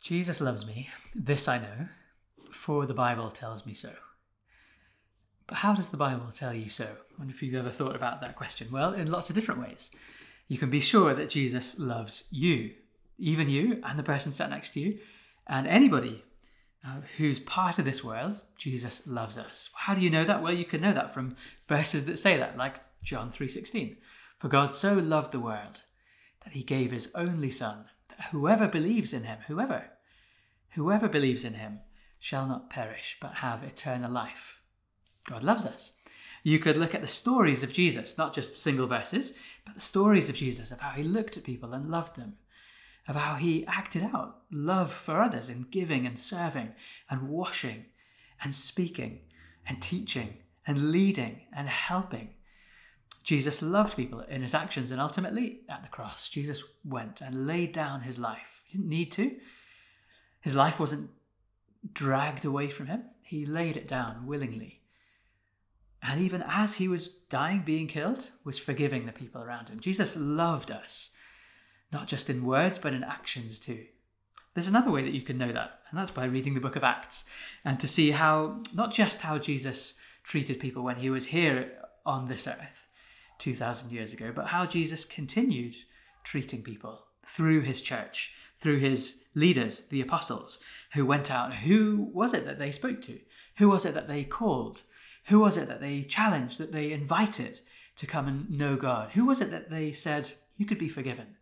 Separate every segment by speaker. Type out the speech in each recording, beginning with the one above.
Speaker 1: Jesus loves me, this I know, for the Bible tells me so. But how does the Bible tell you so? I wonder if you've ever thought about that question. Well, in lots of different ways. You can be sure that Jesus loves you, even you and the person sat next to you, and anybody uh, who's part of this world. Jesus loves us. How do you know that? Well, you can know that from verses that say that, like John 3:16. For God so loved the world that he gave his only son whoever believes in him, whoever, whoever believes in him shall not perish but have eternal life. God loves us. You could look at the stories of Jesus, not just single verses, but the stories of Jesus, of how he looked at people and loved them, of how he acted out love for others in giving and serving and washing and speaking and teaching and leading and helping Jesus loved people in his actions, and ultimately at the cross, Jesus went and laid down his life. He didn't need to. His life wasn't dragged away from him, he laid it down willingly. And even as he was dying, being killed, was forgiving the people around him. Jesus loved us, not just in words, but in actions too. There's another way that you can know that, and that's by reading the book of Acts and to see how, not just how Jesus treated people when he was here on this earth, 2,000 years ago, but how Jesus continued treating people through his church, through his leaders, the apostles, who went out. Who was it that they spoke to? Who was it that they called? Who was it that they challenged, that they invited to come and know God? Who was it that they said, You could be forgiven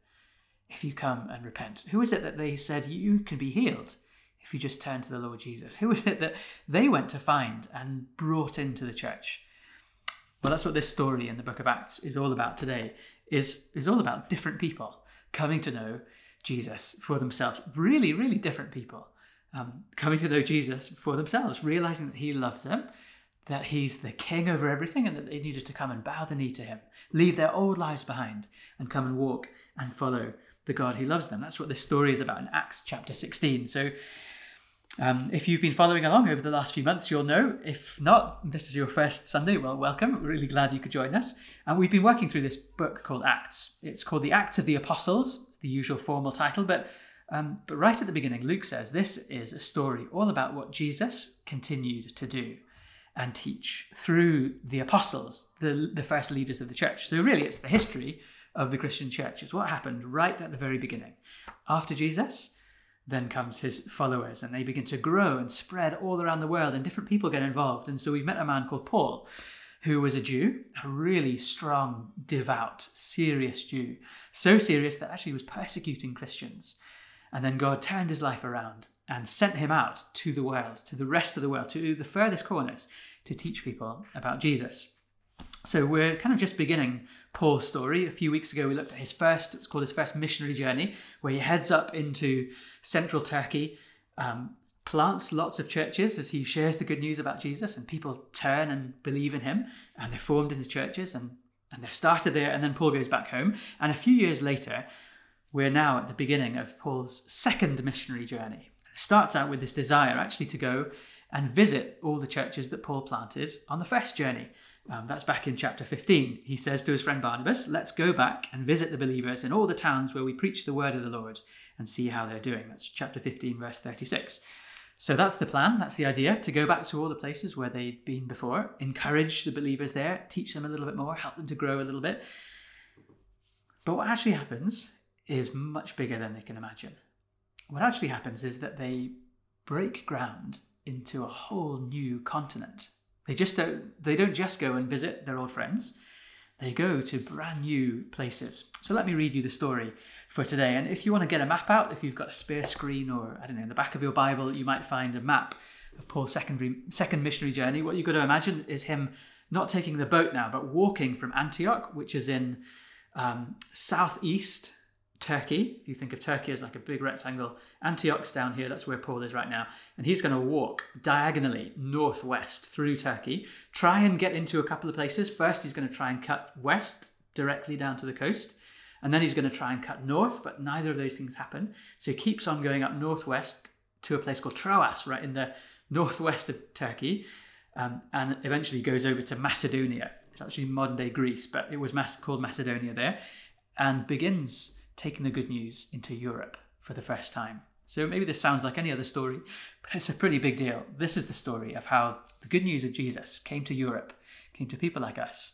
Speaker 1: if you come and repent? Who is it that they said, You can be healed if you just turn to the Lord Jesus? Who is it that they went to find and brought into the church? Well, that's what this story in the book of Acts is all about today. Is is all about different people coming to know Jesus for themselves. Really, really different people um, coming to know Jesus for themselves, realizing that He loves them, that He's the King over everything, and that they needed to come and bow the knee to Him, leave their old lives behind, and come and walk and follow the God who loves them. That's what this story is about in Acts chapter 16. So um, if you've been following along over the last few months, you'll know. If not, this is your first Sunday. Well, welcome. Really glad you could join us. And we've been working through this book called Acts. It's called the Acts of the Apostles, the usual formal title. But um, but right at the beginning, Luke says this is a story all about what Jesus continued to do and teach through the apostles, the, the first leaders of the church. So really, it's the history of the Christian church. It's what happened right at the very beginning. After Jesus, then comes his followers and they begin to grow and spread all around the world and different people get involved. And so we've met a man called paul who was a jew a really strong devout serious jew so serious that actually he was persecuting christians. And then god turned his life around and sent him out to the world to the rest of the world to the furthest corners to teach people about jesus so we're kind of just beginning Paul's story. A few weeks ago, we looked at his first, it's called his first missionary journey, where he heads up into central Turkey, um, plants lots of churches as he shares the good news about Jesus, and people turn and believe in him, and they're formed into churches, and, and they're started there, and then Paul goes back home. And a few years later, we're now at the beginning of Paul's second missionary journey. It starts out with this desire actually to go and visit all the churches that Paul planted on the first journey. Um, that's back in chapter 15. He says to his friend Barnabas, Let's go back and visit the believers in all the towns where we preach the word of the Lord and see how they're doing. That's chapter 15, verse 36. So that's the plan, that's the idea to go back to all the places where they'd been before, encourage the believers there, teach them a little bit more, help them to grow a little bit. But what actually happens is much bigger than they can imagine. What actually happens is that they break ground into a whole new continent they just don't they don't just go and visit their old friends. They go to brand new places. So let me read you the story for today. And if you want to get a map out, if you've got a spare screen or I don't know, in the back of your Bible, you might find a map of Paul's secondary, second missionary journey. What you've got to imagine is him not taking the boat now, but walking from Antioch, which is in um, southeast Turkey. If you think of Turkey as like a big rectangle, Antioch's down here, that's where Paul is right now. And he's going to walk diagonally northwest through Turkey, try and get into a couple of places. First, he's going to try and cut west directly down to the coast. And then he's going to try and cut north, but neither of those things happen. So he keeps on going up northwest to a place called Troas, right in the northwest of Turkey, um, and eventually goes over to Macedonia. It's actually modern day Greece, but it was called Macedonia there, and begins taking the good news into Europe for the first time. So maybe this sounds like any other story, but it's a pretty big deal. This is the story of how the good news of Jesus came to Europe, came to people like us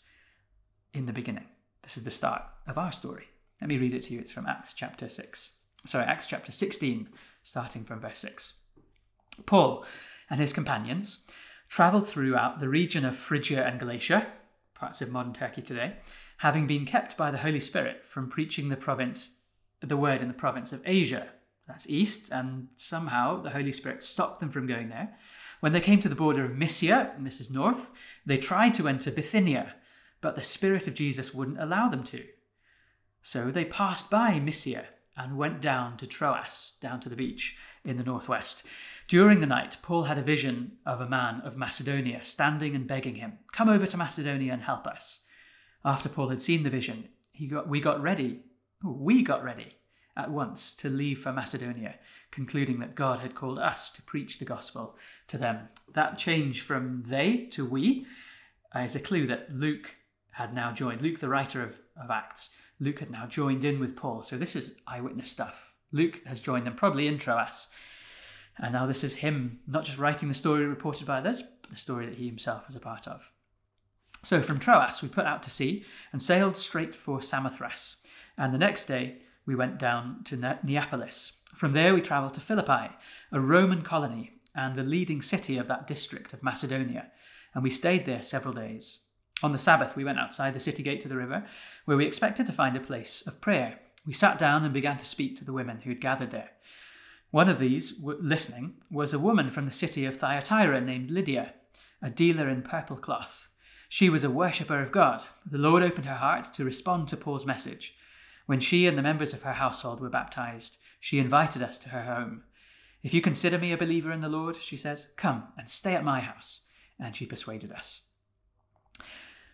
Speaker 1: in the beginning. This is the start of our story. Let me read it to you. It's from Acts chapter 6. Sorry, Acts chapter 16, starting from verse 6. Paul and his companions travelled throughout the region of Phrygia and Galatia, parts of modern Turkey today, having been kept by the Holy Spirit from preaching the province the word in the province of Asia. That's east, and somehow the Holy Spirit stopped them from going there. When they came to the border of Mysia, and this is north, they tried to enter Bithynia, but the Spirit of Jesus wouldn't allow them to. So they passed by Mysia and went down to Troas, down to the beach in the northwest. During the night, Paul had a vision of a man of Macedonia standing and begging him, Come over to Macedonia and help us. After Paul had seen the vision, he got, we got ready oh, we got ready at once to leave for Macedonia, concluding that God had called us to preach the gospel to them. That change from they to we is a clue that Luke had now joined. Luke, the writer of, of Acts, Luke had now joined in with Paul. So this is eyewitness stuff. Luke has joined them, probably in Troas. And now this is him not just writing the story reported by others, but the story that he himself was a part of. So from Troas, we put out to sea and sailed straight for Samothrace and the next day we went down to Neapolis. From there we travelled to Philippi, a Roman colony and the leading city of that district of Macedonia, and we stayed there several days. On the Sabbath, we went outside the city gate to the river, where we expected to find a place of prayer. We sat down and began to speak to the women who had gathered there. One of these, listening, was a woman from the city of Thyatira named Lydia, a dealer in purple cloth. She was a worshipper of God. The Lord opened her heart to respond to Paul's message. When she and the members of her household were baptized, she invited us to her home. If you consider me a believer in the Lord, she said, come and stay at my house. And she persuaded us.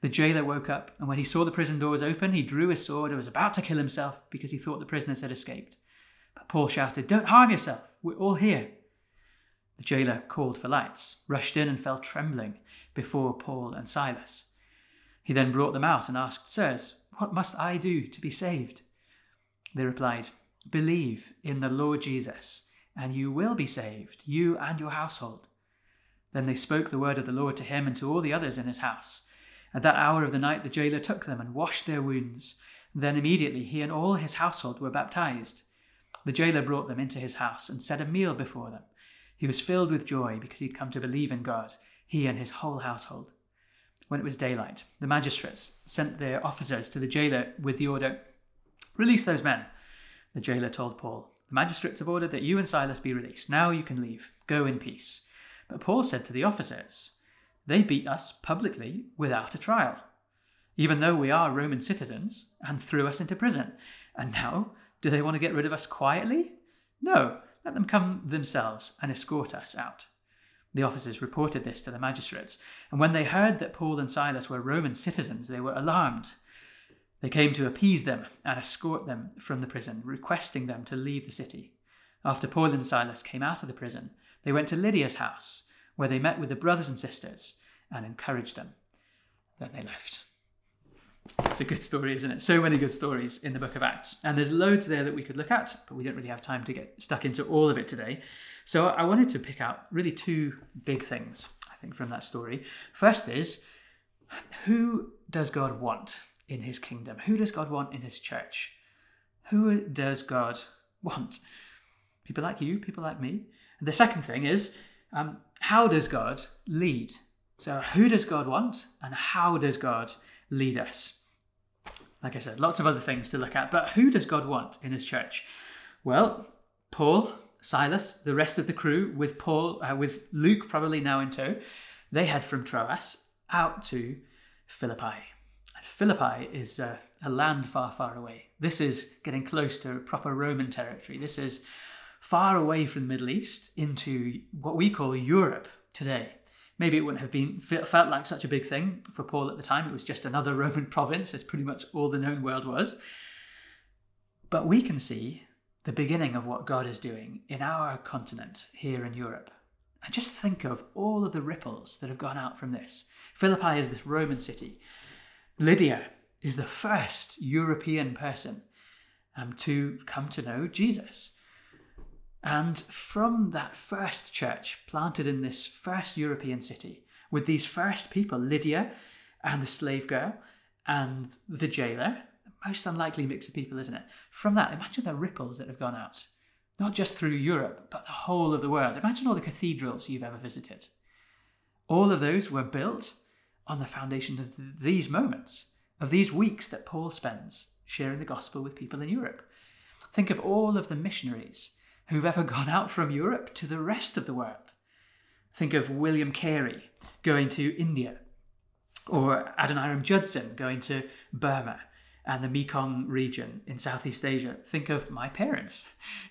Speaker 1: The jailer woke up, and when he saw the prison doors open, he drew his sword and was about to kill himself because he thought the prisoners had escaped. But Paul shouted, Don't harm yourself, we're all here. The jailer called for lights, rushed in, and fell trembling before Paul and Silas. He then brought them out and asked, Sirs, what must I do to be saved? They replied, Believe in the Lord Jesus, and you will be saved, you and your household. Then they spoke the word of the Lord to him and to all the others in his house. At that hour of the night the jailer took them and washed their wounds. Then immediately he and all his household were baptized. The jailer brought them into his house and set a meal before them. He was filled with joy because he'd come to believe in God, he and his whole household. When it was daylight, the magistrates sent their officers to the jailer with the order Release those men. The jailer told Paul, The magistrates have ordered that you and Silas be released. Now you can leave. Go in peace. But Paul said to the officers, They beat us publicly without a trial, even though we are Roman citizens, and threw us into prison. And now, do they want to get rid of us quietly? No, let them come themselves and escort us out. The officers reported this to the magistrates, and when they heard that Paul and Silas were Roman citizens, they were alarmed. They came to appease them and escort them from the prison, requesting them to leave the city. After Paul and Silas came out of the prison, they went to Lydia's house, where they met with the brothers and sisters and encouraged them. Then they left. It's a good story, isn't it? So many good stories in the book of Acts. And there's loads there that we could look at, but we don't really have time to get stuck into all of it today. So I wanted to pick out really two big things, I think, from that story. First is who does God want in his kingdom? Who does God want in his church? Who does God want? People like you, people like me. And the second thing is um, how does God lead? So, who does God want and how does God lead us? like I said, lots of other things to look at. But who does God want in his church? Well, Paul, Silas, the rest of the crew, with Paul, uh, with Luke probably now in tow, they head from Troas out to Philippi. Philippi is uh, a land far, far away. This is getting close to proper Roman territory. This is far away from the Middle East into what we call Europe today. Maybe it wouldn't have been felt like such a big thing for Paul at the time. It was just another Roman province, as pretty much all the known world was. But we can see the beginning of what God is doing in our continent here in Europe. And just think of all of the ripples that have gone out from this. Philippi is this Roman city. Lydia is the first European person um, to come to know Jesus. And from that first church planted in this first European city, with these first people, Lydia and the slave girl and the jailer, most unlikely mix of people, isn't it? From that, imagine the ripples that have gone out, not just through Europe, but the whole of the world. Imagine all the cathedrals you've ever visited. All of those were built on the foundation of these moments, of these weeks that Paul spends sharing the gospel with people in Europe. Think of all of the missionaries who've ever gone out from Europe to the rest of the world. Think of William Carey going to India, or Adoniram Judson going to Burma and the Mekong region in Southeast Asia. Think of my parents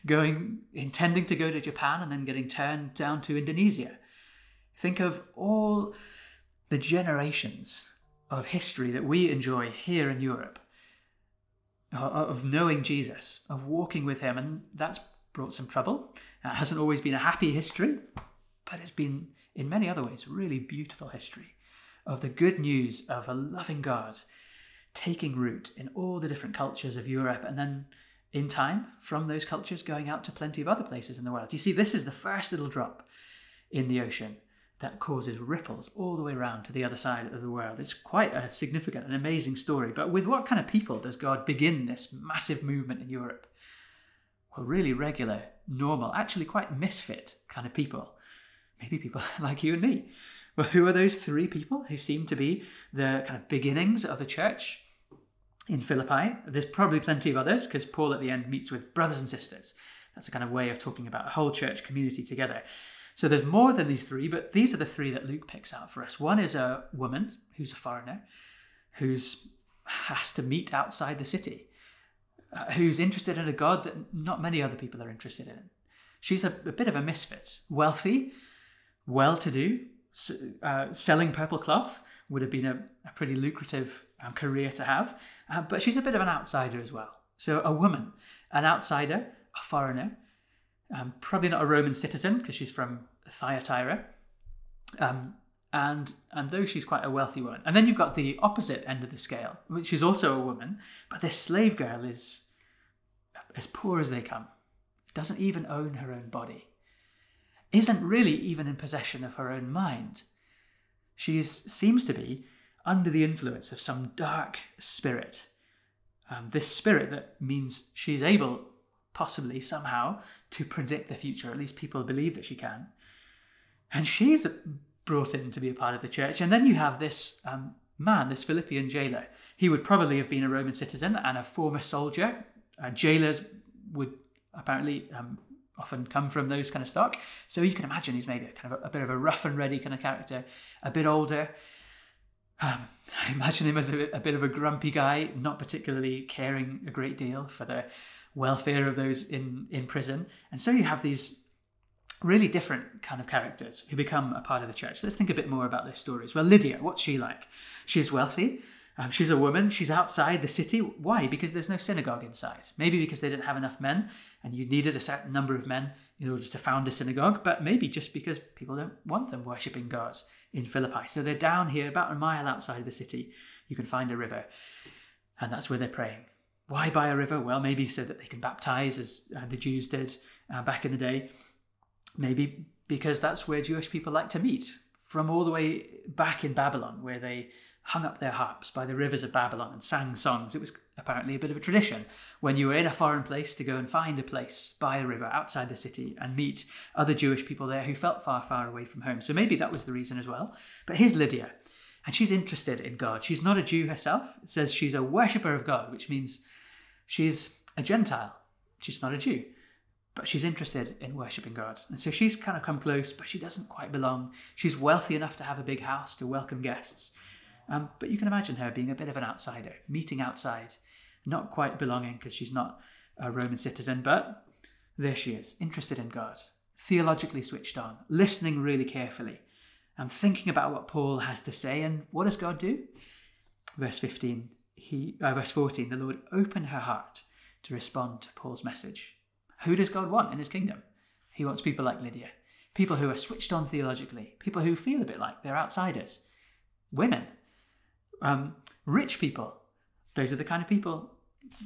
Speaker 1: going, intending to go to Japan and then getting turned down to Indonesia. Think of all the generations of history that we enjoy here in Europe, of knowing Jesus, of walking with him, and that's brought some trouble. Uh, it hasn't always been a happy history, but it's been, in many other ways, a really beautiful history of the good news of a loving God taking root in all the different cultures of Europe and then in time from those cultures going out to plenty of other places in the world. You see, this is the first little drop in the ocean that causes ripples all the way around to the other side of the world. It's quite a significant and amazing story. But with what kind of people does God begin this massive movement in Europe? Were really regular, normal, actually quite misfit kind of people. Maybe people like you and me. Well, who are those three people who seem to be the kind of beginnings of the church in Philippi? There's probably plenty of others because Paul at the end meets with brothers and sisters. That's a kind of way of talking about a whole church community together. So there's more than these three, but these are the three that Luke picks out for us. One is a woman who's a foreigner, who's has to meet outside the city uh, who's interested in a God that not many other people are interested in. She's a, a bit of a misfit. Wealthy, well to do, uh, selling purple cloth would have been a, a pretty lucrative um, career to have, uh, but she's a bit of an outsider as well. So, a woman, an outsider, a foreigner, um, probably not a Roman citizen because she's from Thyatira. Um, and and though she's quite a wealthy woman, and then you've got the opposite end of the scale, which is also a woman, but this slave girl is as poor as they come, doesn't even own her own body, isn't really even in possession of her own mind. She seems to be under the influence of some dark spirit. Um, this spirit that means she's able, possibly somehow, to predict the future. At least people believe that she can. And she's brought in to be a part of the church. And then you have this um, man, this Philippian jailer. He would probably have been a Roman citizen and a former soldier. Uh, jailers would apparently um, often come from those kind of stock. So you can imagine he's maybe a kind of a, a bit of a rough and ready kind of character, a bit older. Um, I imagine him as a, a, bit of a grumpy guy, not particularly caring a great deal for the welfare of those in, in prison. And so you have these really different kind of characters who become a part of the church. Let's think a bit more about their stories. Well, Lydia, what's she like? She's wealthy. Um, she's a woman. She's outside the city. Why? Because there's no synagogue inside. Maybe because they didn't have enough men and you needed a certain number of men in order to found a synagogue, but maybe just because people don't want them worshipping God in Philippi. So they're down here about a mile outside of the city you can find a river, and that's where they're praying. Why by a river? Well, maybe so that they can baptize, as uh, the Jews did uh, back in the day. Maybe because that's where Jewish people like to meet, from all the way back in Babylon, where they hung up their harps by the rivers of Babylon and sang songs. It was apparently a bit of a tradition when you were in a foreign place to go and find a place by a river outside the city and meet other Jewish people there who felt far, far away from home. So maybe that was the reason as well. But here's Lydia, and she's interested in God. She's not a Jew herself. It says she's a worshipper of God, which means she's a Gentile. She's not a Jew but she's interested in worshipping God. And so she's kind of come close, but she doesn't quite belong. She's wealthy enough to have a big house to welcome guests. Um, but you can imagine her being a bit of an outsider, meeting outside, not quite belonging because she's not a Roman citizen, but there she is, interested in God, theologically switched on, listening really carefully, and thinking about what Paul has to say. And what does God do? Verse 15, he, uh, verse 14, the Lord opened her heart to respond to Paul's message. Who does God want in his kingdom? He wants people like Lydia, people who are switched on theologically, people who feel a bit like they're outsiders, women, um, rich people. Those are the kind of people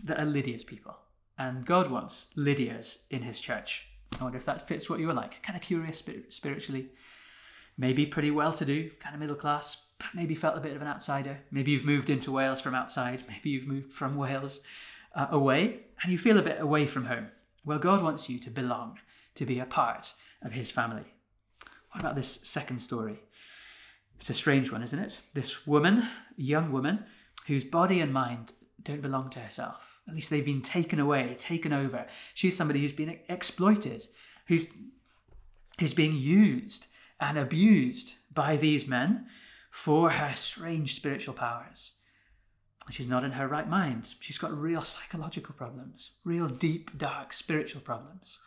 Speaker 1: that are Lydia's people. And God wants Lydia's in his church. I wonder if that fits what you were like. Kind of curious spiritually, maybe pretty well to do, kind of middle class, maybe felt a bit of an outsider. Maybe you've moved into Wales from outside, maybe you've moved from Wales uh, away, and you feel a bit away from home. Well, God wants you to belong, to be a part of his family. What about this second story? It's a strange one, isn't it? This woman, young woman, whose body and mind don't belong to herself. At least they've been taken away, taken over. She's somebody who's been exploited, who's, who's being used and abused by these men for her strange spiritual powers. She's not in her right mind. She's got real psychological problems, real deep, dark spiritual problems.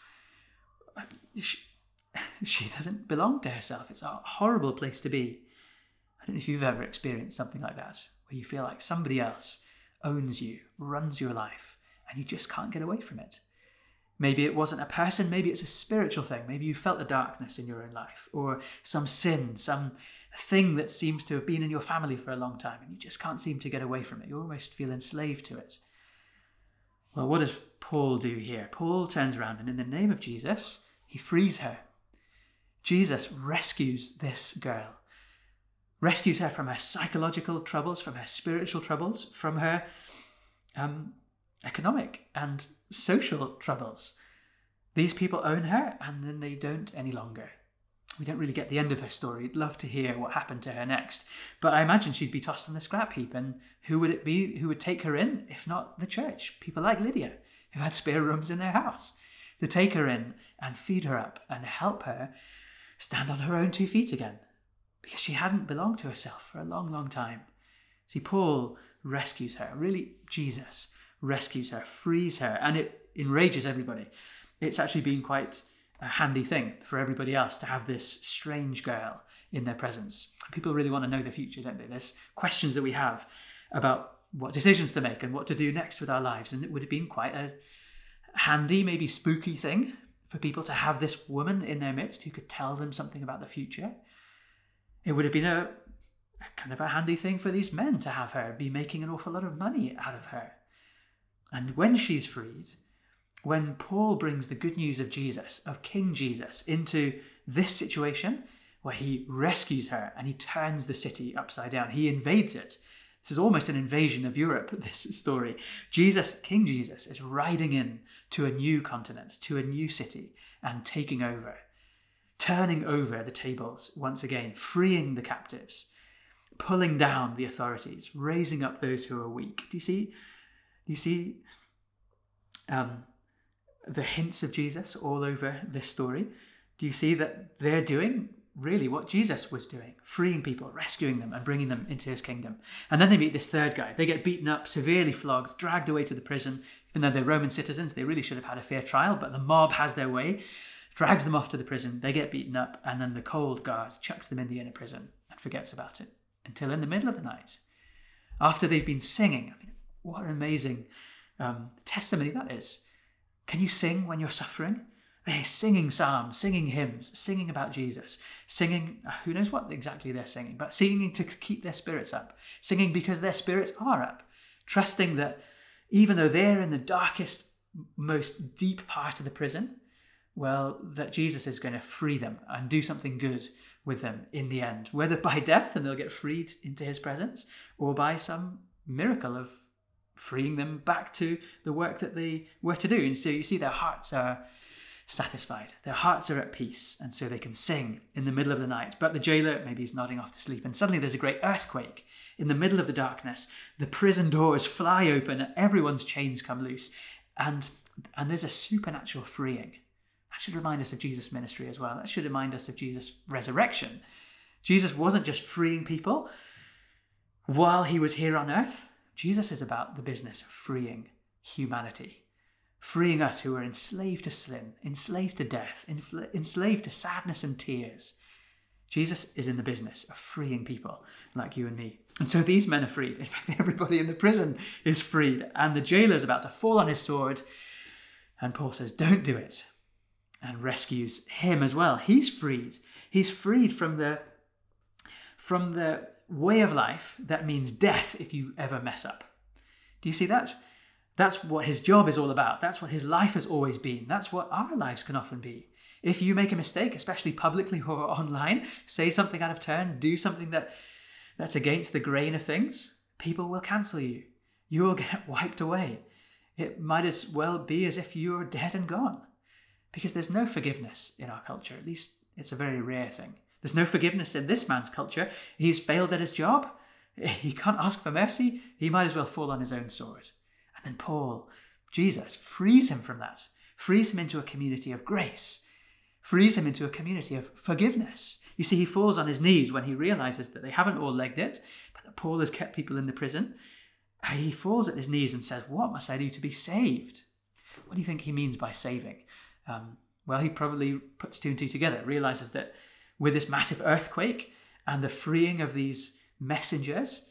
Speaker 1: She, she doesn't belong to herself. It's a horrible place to be. I don't know if you've ever experienced something like that, where you feel like somebody else owns you, runs your life, and you just can't get away from it. Maybe it wasn't a person, maybe it's a spiritual thing. Maybe you felt a darkness in your own life, or some sin, some thing that seems to have been in your family for a long time, and you just can't seem to get away from it. You almost feel enslaved to it. Well, what does Paul do here? Paul turns around and, in the name of Jesus, he frees her. Jesus rescues this girl, rescues her from her psychological troubles, from her spiritual troubles, from her um, economic and social troubles. These people own her and then they don't any longer. We don't really get the end of her story. I'd love to hear what happened to her next. But I imagine she'd be tossed on the scrap heap. And who would it be who would take her in, if not the church? People like Lydia, who had spare rooms in their house, to take her in and feed her up and help her stand on her own two feet again. Because she hadn't belonged to herself for a long, long time. See, Paul rescues her. Really, Jesus rescues her, frees her, and it enrages everybody. It's actually been quite a handy thing for everybody else to have this strange girl in their presence. People really want to know the future, don't they? There's questions that we have about what decisions to make and what to do next with our lives. And it would have been quite a handy, maybe spooky thing for people to have this woman in their midst who could tell them something about the future. It would have been a, a kind of a handy thing for these men to have her be making an awful lot of money out of her. And when she's freed, when Paul brings the good news of Jesus, of King Jesus, into this situation where he rescues her and he turns the city upside down, he invades it. This is almost an invasion of Europe, this story. Jesus, King Jesus, is riding in to a new continent, to a new city, and taking over, turning over the tables once again, freeing the captives, pulling down the authorities, raising up those who are weak. Do you see? Do you see um, the hints of Jesus all over this story? Do you see that they're doing really what Jesus was doing, freeing people, rescuing them, and bringing them into his kingdom? And then they meet this third guy. They get beaten up, severely flogged, dragged away to the prison. Even though they're Roman citizens, they really should have had a fair trial, but the mob has their way, drags them off to the prison. They get beaten up, and then the cold guard chucks them in the inner prison and forgets about it until in the middle of the night, after they've been singing. I mean, what an amazing um, testimony that is. Can you sing when you're suffering? They're singing psalms, singing hymns, singing about Jesus, singing, uh, who knows what exactly they're singing, but singing to keep their spirits up, singing because their spirits are up, trusting that even though they're in the darkest, most deep part of the prison, well, that Jesus is going to free them and do something good with them in the end, whether by death and they'll get freed into his presence, or by some miracle of freeing them back to the work that they were to do. And so you see, their hearts are satisfied, their hearts are at peace, and so they can sing in the middle of the night. But the jailer maybe is nodding off to sleep, and suddenly there's a great earthquake in the middle of the darkness. The prison doors fly open, everyone's chains come loose, and and there's a supernatural freeing. That should remind us of Jesus' ministry as well. That should remind us of Jesus' resurrection. Jesus wasn't just freeing people while he was here on earth. Jesus is about the business of freeing humanity, freeing us who are enslaved to sin, enslaved to death, enslaved to sadness and tears. Jesus is in the business of freeing people like you and me. And so these men are freed. In fact, everybody in the prison is freed. And the jailer is about to fall on his sword. And Paul says, Don't do it. And rescues him as well. He's freed. He's freed from the from the way of life that means death if you ever mess up. Do you see that? That's what his job is all about. That's what his life has always been. That's what our lives can often be. If you make a mistake, especially publicly or online, say something out of turn, do something that that's against the grain of things, people will cancel you. You will get wiped away. It might as well be as if you're dead and gone. Because there's no forgiveness in our culture. At least it's a very rare thing. There's no forgiveness in this man's culture. He's failed at his job. He can't ask for mercy. He might as well fall on his own sword. And then Paul, Jesus, frees him from that, frees him into a community of grace, frees him into a community of forgiveness. You see, he falls on his knees when he realizes that they haven't all legged it, but that Paul has kept people in the prison. He falls at his knees and says, What must I do to be saved? What do you think he means by saving? Um, well, he probably puts two and two together, realizes that with this massive earthquake and the freeing of these messengers,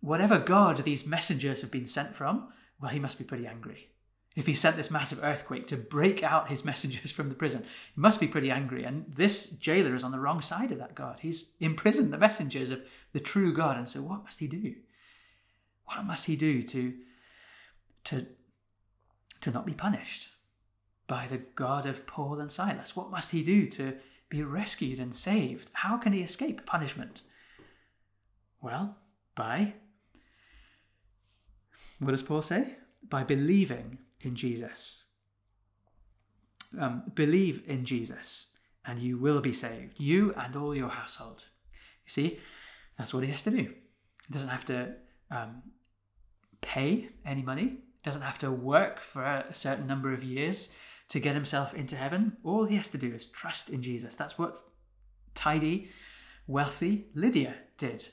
Speaker 1: whatever God these messengers have been sent from, well, he must be pretty angry. If he sent this massive earthquake to break out his messengers from the prison, he must be pretty angry. And this jailer is on the wrong side of that God. He's imprisoned the messengers of the true God. And so, what must he do? What must he do to, to, to not be punished by the God of Paul and Silas? What must he do to be rescued and saved? How can he escape punishment? Well, by, what does Paul say? By believing in Jesus. Um, believe in Jesus, and you will be saved, you and all your household. You see, that's what he has to do. He doesn't have to um, pay any money, doesn't have to work for a certain number of years to get himself into heaven. All he has to do is trust in Jesus. That's what tidy, wealthy Lydia did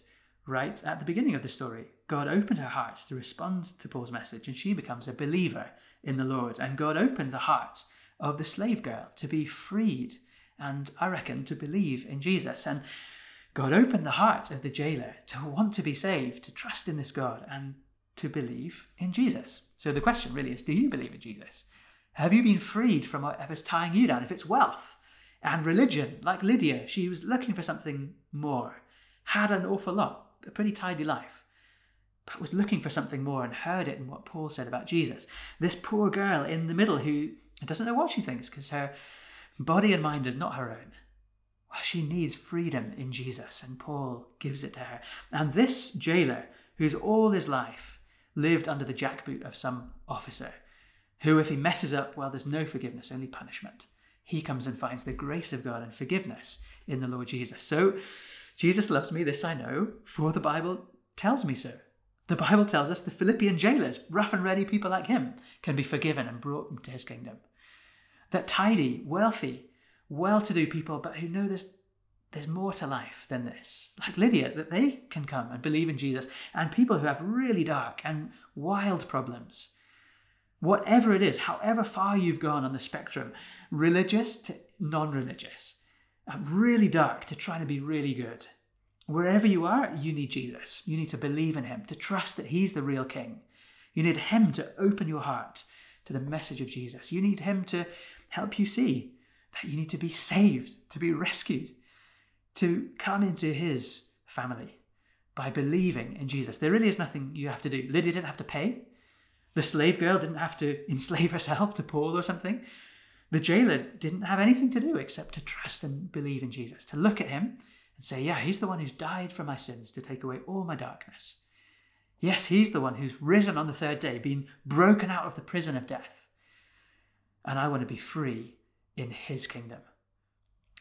Speaker 1: right at the beginning of the story. God opened her heart to respond to Paul's message, and she becomes a believer in the Lord. And God opened the heart of the slave girl to be freed, and I reckon to believe in Jesus. And God opened the heart of the jailer to want to be saved, to trust in this God, and to believe in Jesus. So the question really is do you believe in Jesus? Have you been freed from whatever's tying you down? If it's wealth and religion, like Lydia, she was looking for something more, had an awful lot, a pretty tidy life, but was looking for something more and heard it in what Paul said about Jesus. This poor girl in the middle who doesn't know what she thinks because her body and mind are not her own. Well, she needs freedom in Jesus, and Paul gives it to her. And this jailer, who's all his life lived under the jackboot of some officer, who, if he messes up, well, there's no forgiveness, only punishment. He comes and finds the grace of God and forgiveness in the Lord Jesus. So, Jesus loves me, this I know, for the Bible tells me so. The Bible tells us the Philippian jailers, rough and ready people like him, can be forgiven and brought into his kingdom. That tidy, wealthy, well to do people, but who know there's, there's more to life than this, like Lydia, that they can come and believe in Jesus, and people who have really dark and wild problems whatever it is, however far you've gone on the spectrum, religious to non religious, uh, really dark to trying to be really good. Wherever you are, you need Jesus. You need to believe in Him, to trust that He's the real King. You need Him to open your heart to the message of Jesus. You need Him to help you see that you need to be saved, to be rescued, to come into his family by believing in Jesus. There really is nothing you have to do. Lydia didn't have to pay. The slave girl didn't have to enslave herself to Paul or something. The jailer didn't have anything to do except to trust and believe in Jesus, to look at him and say, Yeah, he's the one who's died for my sins to take away all my darkness. Yes, he's the one who's risen on the third day, been broken out of the prison of death. And I want to be free in his kingdom.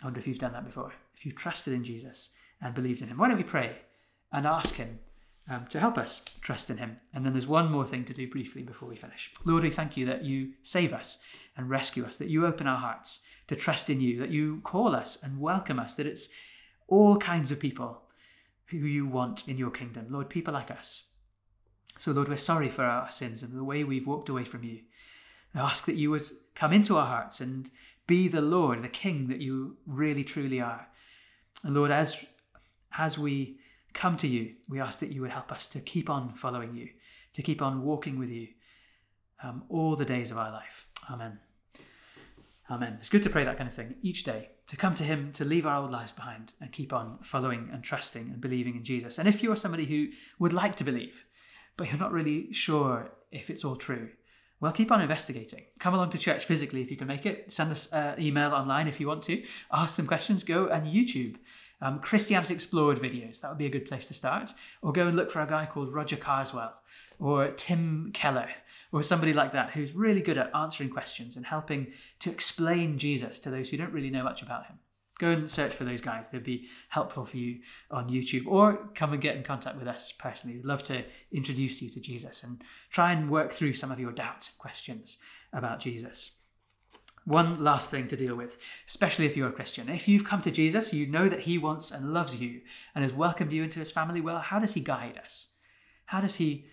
Speaker 1: I wonder if you've done that before, if you've trusted in Jesus and believed in him. Why don't we pray and ask him um, to help us trust in him? And then there's one more thing to do briefly before we finish. Lord, we thank you that you save us and rescue us, that you open our hearts to trust in you, that you call us and welcome us, that it's all kinds of people who you want in your kingdom. Lord, people like us. So, Lord, we're sorry for our sins and the way we've walked away from you. I ask that you would come into our hearts and be the Lord, the King that you really truly are. And Lord, as, as we come to you, we ask that you would help us to keep on following you, to keep on walking with you um, all the days of our life. Amen. Amen. It's good to pray that kind of thing each day, to come to Him, to leave our old lives behind and keep on following and trusting and believing in Jesus. And if you are somebody who would like to believe, but you're not really sure if it's all true, well, keep on investigating. Come along to church physically if you can make it. Send us an email online if you want to. Ask some questions. Go and YouTube um, Christianity Explored videos. That would be a good place to start. Or go and look for a guy called Roger Carswell or Tim Keller or somebody like that who's really good at answering questions and helping to explain Jesus to those who don't really know much about him. Go and search for those guys. They'd be helpful for you on YouTube or come and get in contact with us personally. We'd love to introduce you to Jesus and try and work through some of your doubts and questions about Jesus. One last thing to deal with, especially if you're a Christian. If you've come to Jesus, you know that He wants and loves you and has welcomed you into His family. Well, how does He guide us? How does He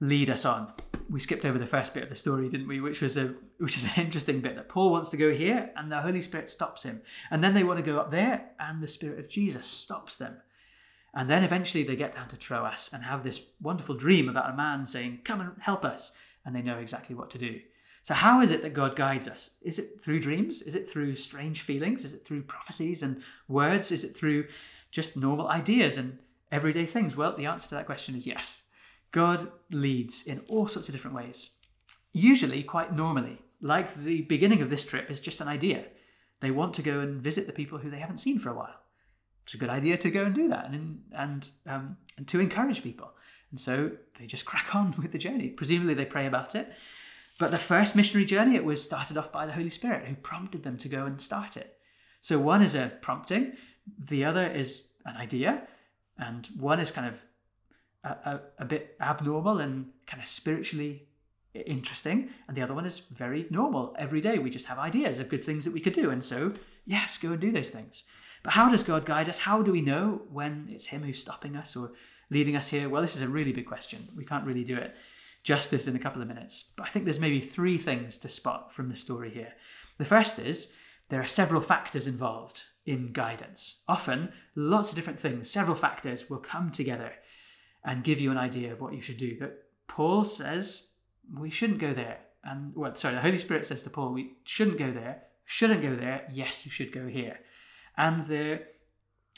Speaker 1: lead us on? We skipped over the first bit of the story, didn't we? Which was a which is an interesting bit that Paul wants to go here and the Holy Spirit stops him, and then they want to go up there and the Spirit of Jesus stops them. And then eventually they get down to Troas and have this wonderful dream about a man saying, Come and help us. And they know exactly what to do. So, how is it that God guides us? Is it through dreams? Is it through strange feelings? Is it through prophecies and words? Is it through just normal ideas and everyday things? Well, the answer to that question is yes. God leads in all sorts of different ways, usually quite normally. Like the beginning of this trip is just an idea. They want to go and visit the people who they haven't seen for a while. It's a good idea to go and do that and, and, um, and to encourage people. And so they just crack on with the journey. Presumably, they pray about it but the first missionary journey, it was started off by the Holy Spirit who prompted them to go and start it. So one is a prompting, the other is an idea, and one is kind of a, a, a bit abnormal and kind of spiritually interesting, and the other one is very normal. Every day we just have ideas of good things that we could do, and so yes, go and do those things. But how does God guide us? How do we know when it's Him who's stopping us or leading us here? Well, this is a really big question. We can't really do it justice in a couple of minutes. But I think there's maybe three things to spot from the story here. The first is there are several factors involved in guidance. Often, lots of different things, several factors will come together and give you an idea of what you should do. That Paul says we shouldn't go there. And well, sorry, the Holy Spirit says to Paul, we shouldn't go there, shouldn't go there, yes, you should go here. And there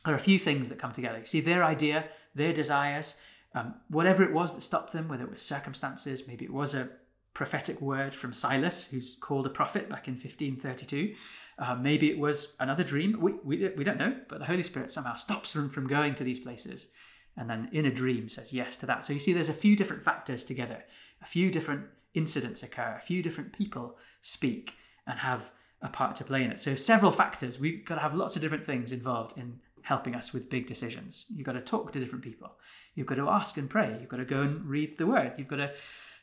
Speaker 1: are a few things that come together. You see, their idea, their desires, um, whatever it was that stopped them, whether it was circumstances, maybe it was a prophetic word from Silas, who's called a prophet back in 1532. Uh, maybe it was another dream. We, we, we don't know, but the Holy Spirit somehow stops them from going to these places and then in a dream says yes to that. So you see, there's a few different factors together, a few different incidents occur, a few different people speak and have a part to play in it. So several factors. We've got to have lots of different things involved in helping us with big decisions. You've got to talk to different people. You've got to ask and pray. You've got to go and read the word. You've got to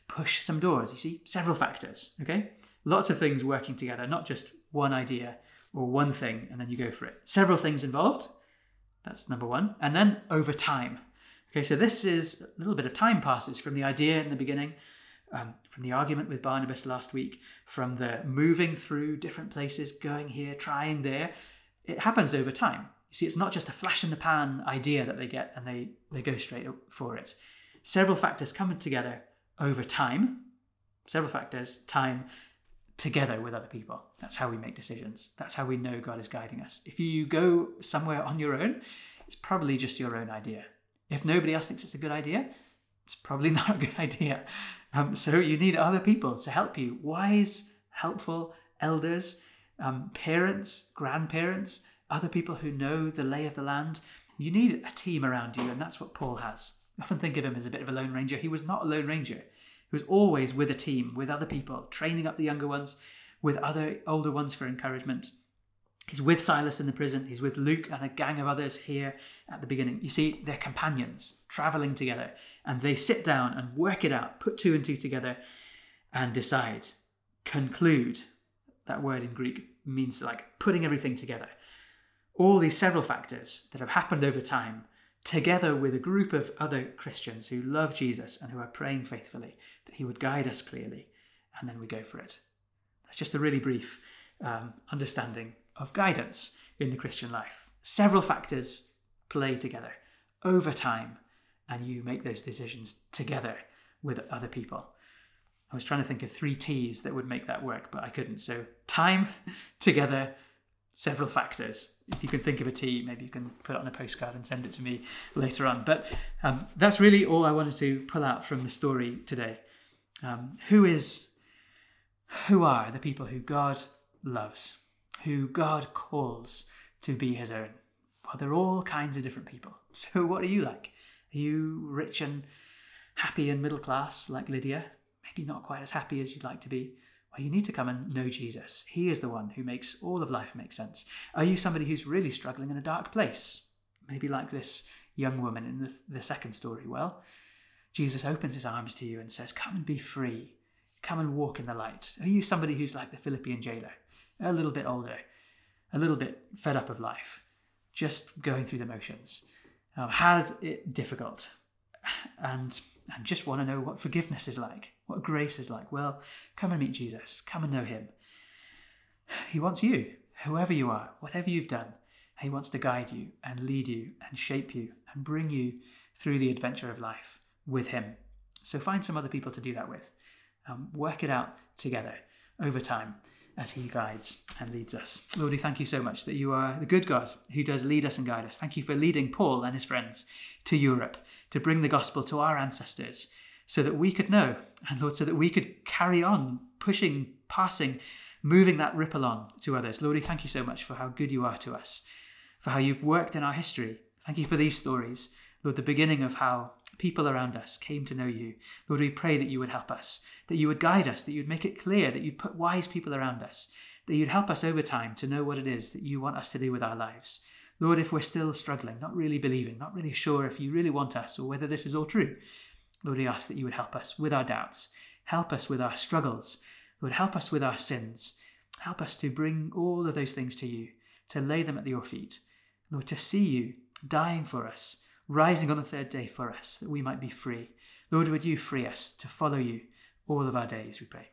Speaker 1: push some doors. You see, several factors, okay? Lots of things working together, not just one idea or one thing and then you go for it. Several things involved. That's number one. And then over time. Okay, so this is a little bit of time passes from the idea in the beginning, um, from the argument with Barnabas last week, from the moving through different places, going here, trying there. It happens over time. You see, it's not just a flash in the pan idea that they get and they, they go straight for it. Several factors coming together over time, several factors, time, together with other people. That's how we make decisions. That's how we know God is guiding us. If you go somewhere on your own, it's probably just your own idea. If nobody else thinks it's a good idea, it's probably not a good idea. Um, so you need other people to help you wise, helpful elders, um, parents, grandparents, other people who know the lay of the land. You need a team around you, and that's what Paul has. I often think of him as a bit of a lone ranger. He was not a lone ranger. He was always with a team, with other people, training up the younger ones, with other older ones for encouragement. He's with Silas in the prison. He's with Luke and a gang of others here at the beginning. You see, they're companions traveling together, and they sit down and work it out, put two and two together, and decide, conclude. That word in Greek means like putting everything together. All these several factors that have happened over time, together with a group of other Christians who love Jesus and who are praying faithfully, that He would guide us clearly, and then we go for it. That's just a really brief um, understanding of guidance in the Christian life. Several factors play together over time, and you make those decisions together with other people. I was trying to think of three T's that would make that work, but I couldn't. So, time, together, several factors. If you can think of a T, maybe you can put it on a postcard and send it to me later on. But um, that's really all I wanted to pull out from the story today. Um, who is, who are the people who God loves? who God calls to be his own. Well, they're all kinds of different people. So, what are you like? Are you rich and happy and middle class like Lydia? Maybe not quite as happy as you'd like to be. Well, you need to come and know Jesus. He is the one who makes all of life make sense. Are you somebody who's really struggling in a dark place? Maybe like this young woman in the, the second story. Well, Jesus opens his arms to you and says, Come and be free. Come and walk in the light. Are you somebody who's like the Philippian jailer? a little bit older, a little bit fed up of life, just going through the motions, had it difficult, and and just want to know what forgiveness is like, what grace is like. Well, come and meet Jesus. Come and know Him. He wants you, whoever you are, whatever you've done. He wants to guide you and lead you and shape you and bring you through the adventure of life with Him. So find some other people to do that with. Um, work it out together over time as He guides and leads us. Lord, we thank you so much that you are the good God who does lead us and guide us. Thank you for leading Paul and his friends to Europe to bring the gospel to our ancestors so that we could know, and Lord, so that we could carry on pushing, passing, moving that ripple on to others. Lord, we thank you so much for how good you are to us, for how you've worked in our history. Thank you for these stories. Lord, the beginning of how people around us came to know you. Lord, we pray that you would help us, that you would guide us, that you'd make it clear, that you'd put wise people around us, that you'd help us over time to know what it is that you want us to do with our lives. Lord, if we're still struggling, not really believing, not really sure if you really want us or whether this is all true, Lord, we ask that you would help us with our doubts, help us with our struggles, Lord, help us with our sins, help us to bring all of those things to you, to lay them at your feet, Lord, to see you dying for us rising on the third day for us, that we might be free. Lord, would you free us to follow you all of our days, we pray.